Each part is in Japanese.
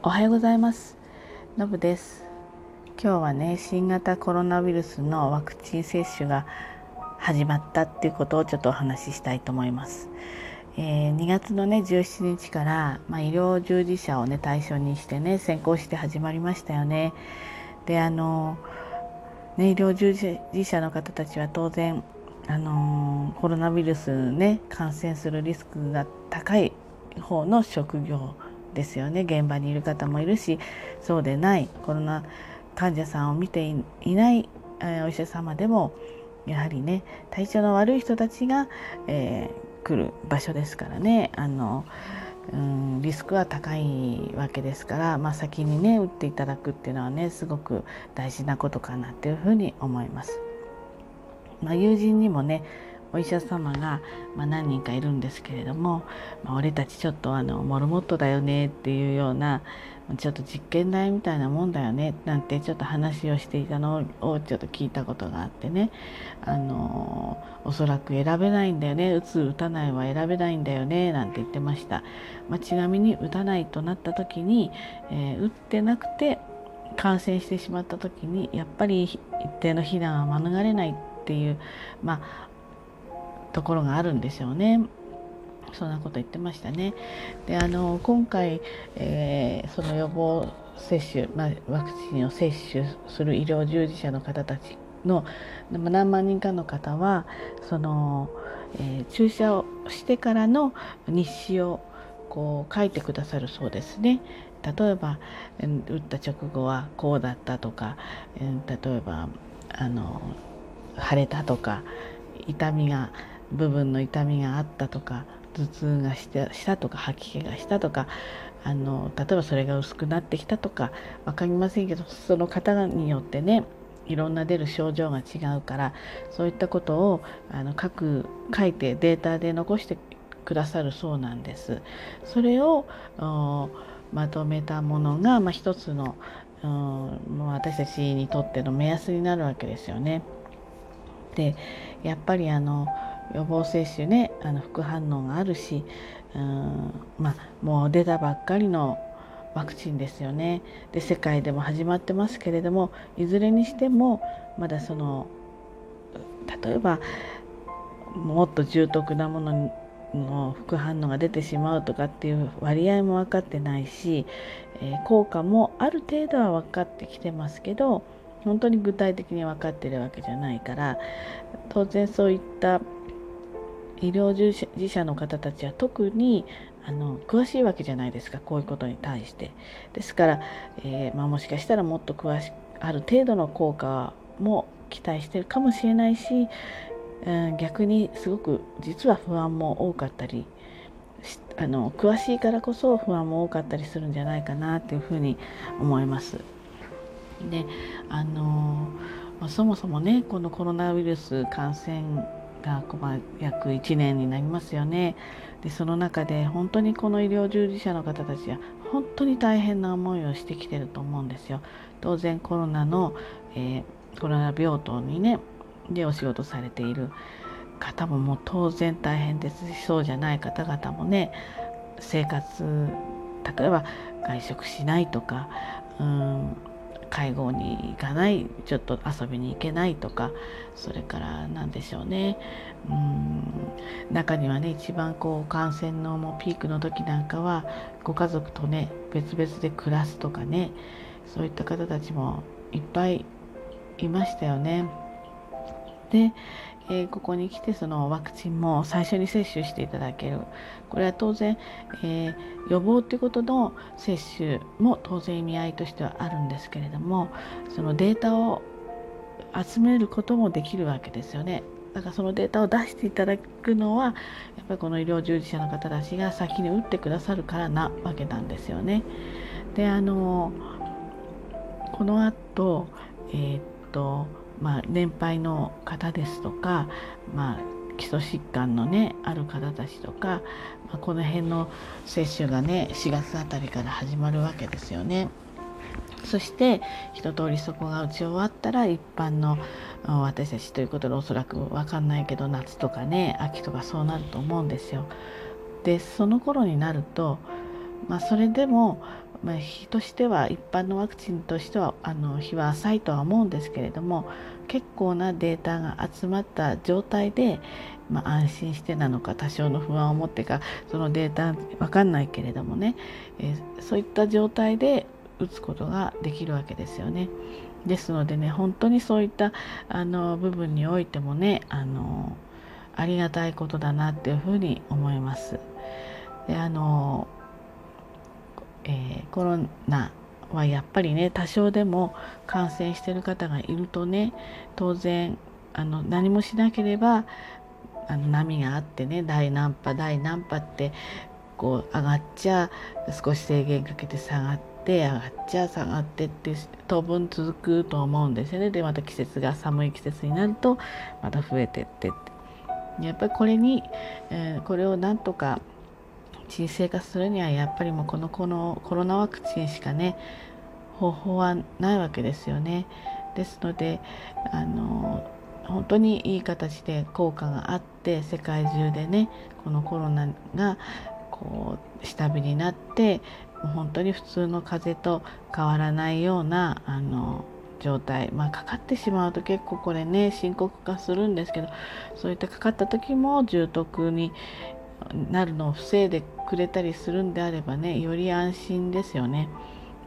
おはようございます。のぶです。今日はね新型コロナウイルスのワクチン接種が始まったっていうことをちょっとお話ししたいと思います、えー、2月のね17日から、まあ、医療従事者をね対象にしてね先行して始まりましたよね。であのね医療従事者の方たちは当然あのコロナウイルスね感染するリスクが高い方の職業ですよね現場にいる方もいるしそうでないコロナ患者さんを見ていないお医者様でもやはりね体調の悪い人たちが、えー、来る場所ですからねあの、うん、リスクは高いわけですから、まあ、先にね打っていただくっていうのはねすごく大事なことかなっていうふうに思います。まあ、友人にもねお医者様が、まあ、何人かいるんですけれども、まあ、俺たちちょっとあのモルモットだよねっていうようなちょっと実験台みたいなもんだよねなんてちょっと話をしていたのをちょっと聞いたことがあってね。あのおそらく選べないんだよね。打つ打たないは選べないんだよねなんて言ってました、まあ、ちなみに打たないとなった時に、えー、打ってなくて感染してしまった時にやっぱり一定の避難は免れないっていうまあところがあるんでしょうね。そんなこと言ってましたね。であの今回、えー、その予防接種、まあ、ワクチンを接種する医療従事者の方たちの何万人かの方はその、えー、注射をしてからの日誌をこう書いてくださるそうですね。例えば打った直後はこうだったとか例えばあの腫れたとか痛みが部分の痛みがあったとか頭痛がしたしたとか吐き気がしたとかあの例えばそれが薄くなってきたとか分かりませんけどその方によってねいろんな出る症状が違うからそういったことをあの書く書いてデータで残してくださるそうなんです。それをまとめたものが、まあ、一つの私たちにとっての目安になるわけですよね。でやっぱりあの予防接種ねあの副反応があるしうんまあもう出たばっかりのワクチンですよね。で世界でも始まってますけれどもいずれにしてもまだその例えばもっと重篤なものの副反応が出てしまうとかっていう割合も分かってないし、えー、効果もある程度は分かってきてますけど本当に具体的に分かってるわけじゃないから当然そういった医療従事者の方たちは特にあの詳しいわけじゃないですかこういうことに対して。ですから、えー、まあ、もしかしたらもっと詳しある程度の効果も期待してるかもしれないし、うん、逆にすごく実は不安も多かったりあの詳しいからこそ不安も多かったりするんじゃないかなっていうふうに思います。であのまあ、そもそもねこのコロナウイルス感染が約1年になりますよね。でその中で本当にこの医療従事者の方たちは本当に大変な思いをしてきてると思うんですよ。当然コロナの、えー、コロナ病棟にねでお仕事されている方ももう当然大変ですしそうじゃない方々もね生活例えば外食しないとかうん会合に行かないちょっと遊びに行けないとかそれから何でしょうねうん中にはね一番こう感染のもうピークの時なんかはご家族とね別々で暮らすとかねそういった方たちもいっぱいいましたよね。で、えー、ここに来てそのワクチンも最初に接種していただけるこれは当然、えー、予防ということの接種も当然意味合いとしてはあるんですけれどもそのデータを集めることもできるわけですよね。だからそのデータを出していただくのはやっぱりこの医療従事者の方たちが先に打ってくださるからなわけなんですよね。であのこの後えー、っとまあ、年配の方ですとか、まあ、基礎疾患のねある方たちとか、まあ、この辺の接種がね4月あたりから始まるわけですよね。そして一通りそこが打ち終わったら一般の私たちということでおそらく分かんないけど夏とかね秋とかそうなると思うんですよ。でその頃になると、まあ、それでもまあ、日としては一般のワクチンとしてはあの日は浅いとは思うんですけれども結構なデータが集まった状態で、まあ、安心してなのか多少の不安を持ってかそのデータ分かんないけれどもね、えー、そういった状態で打つことができるわけですよね。ですのでね本当にそういったあの部分においてもねあのありがたいことだなっていうふうに思います。であのえー、コロナはやっぱりね多少でも感染してる方がいるとね当然あの何もしなければあの波があってね第何波第何波ってこう上がっちゃ少し制限かけて下がって上がっちゃ下がってって当分続くと思うんですよね。でまた季節が寒い季節になるとまた増えてってって。やっぱりこれに、えー、これをなんとか沈静化するにはやっぱりもうこのこのコロナワクチンしかね方法はないわけですよね。ですのであの本当にいい形で効果があって世界中でねこのコロナがこう下火になって本当に普通の風邪と変わらないようなあの状態まあかかってしまうと結構これね深刻化するんですけどそういったかかった時も重篤になるのを防いでくれたりするんであればねより安心ですよね。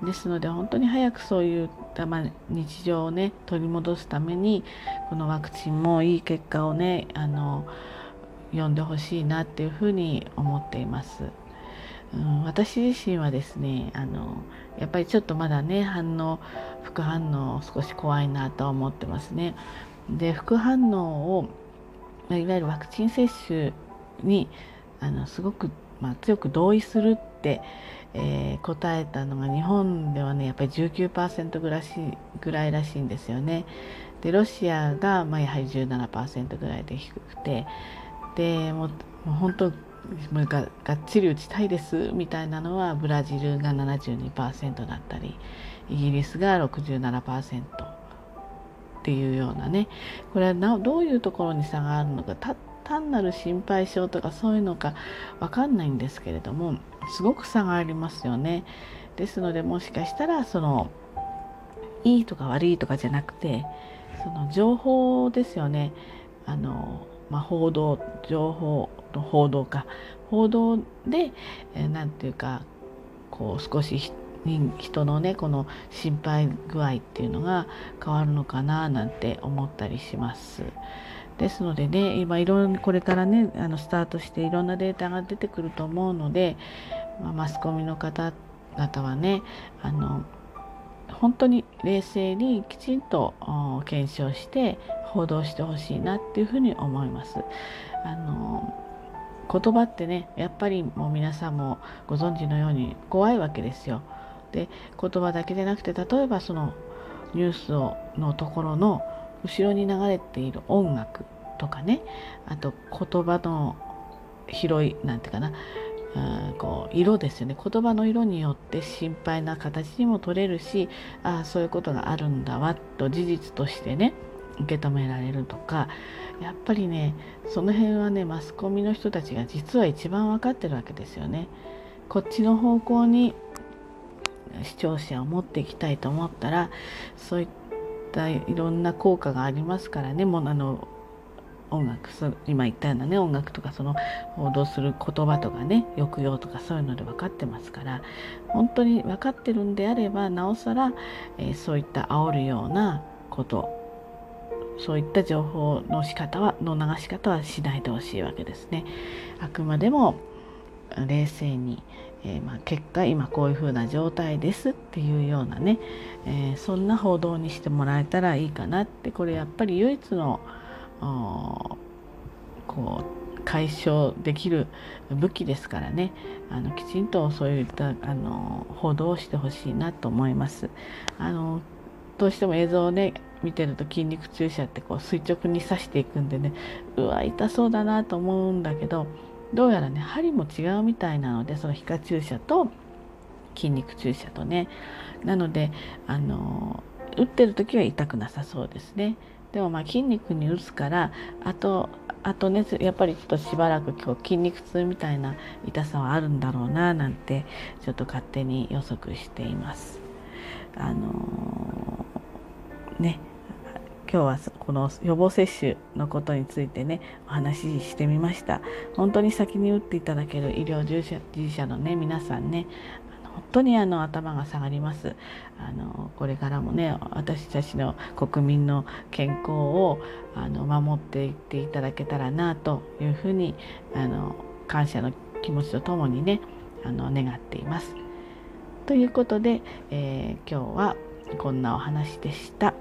ですので本当に早くそういった、ま、日常をね取り戻すためにこのワクチンもいい結果をねあの読んでほしいなっていうふうに思っています。うん、私自身はですねあのやっぱりちょっとまだね反応副反応少し怖いなと思ってますね。で副反応をいわゆるワクチン接種にあのすごく、まあ、強く同意するって、えー、答えたのが日本ではねやっぱり19%ぐらいぐらいらしいんですよね。でロシアが、まあ、やはり17%ぐらいで低くてでもう本当もうががっちり打ちたいですみたいなのはブラジルが72%だったりイギリスが67%っていうようなねこれはなどういうところに差があるのかた単なる心配性とかそういうのか分かんないんですけれどもすごく差がありますよね。ですのでもしかしたらそのいいとか悪いとかじゃなくてその情報ですよね。あのまあ、報道情報の報道か報道で何、えー、て言うかこう少し人のねこの心配具合っていうのが変わるのかななんて思ったりします。ですのでね今いろんこれからねあのスタートしていろんなデータが出てくると思うので、まあ、マスコミの方々はねあの本当に冷静にきちんと検証して報道してほしいなっていうふうに思います。あの言葉ってねやっぱりもう皆さんもご存知のように怖いわけですよ。で言葉だけでなくて例えばそのニュースをのところの後ろに流れている音楽とかね。あと言葉の広い何て言うかな。うんこう色ですよね。言葉の色によって心配な形にも取れるしああそういうことがあるんだわと事実としてね受け止められるとか。やっぱりねその辺はねマスコミの人たちが実は一番分かってるわけですよね。こっちの方向に視聴者を持っていきたいと思ったらそういったいろんな効果がありますからねもうあの音楽今言ったようなね音楽とかその報道する言葉とかね抑揚とかそういうので分かってますから本当に分かってるんであればなおさら、えー、そういった煽るようなことそういった情報の仕方はの流し方はしないでほしいわけですね。あくまでも冷静に、えー、まあ、結果今こういうふうな状態ですっていうようなね、えー、そんな報道にしてもらえたらいいかなってこれやっぱり唯一のこう解消できる武器ですからねあのきちんとそういったあの報道をしてほしいなと思います。あのどうしても映像をね見てると筋肉注射ってこう垂直に刺していくんでねうわ痛そうだなと思うんだけどどうやらね針も違うみたいなのでその皮下注射と筋肉注射とね。なのであの打ってる時は痛くなさそうですね。でもまあ筋肉に打つからあとあとねやっぱりちょっとしばらく今日筋肉痛みたいな痛さはあるんだろうななんてちょっと勝手に予測しています。あのー、ね。今日はこの予防接種のことについてねお話ししてみました本当に先に打っていただける医療従事者のね皆さんね本当にあの頭が下がりますあのこれからもね私たちの国民の健康をあの守っていっていただけたらなというふうにあの感謝の気持ちとともにねあの願っています。ということで、えー、今日はこんなお話でした。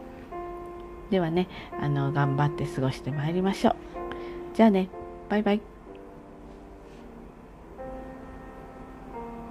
ではねあの頑張って過ごしてまいりましょう。じゃあねバイバイ。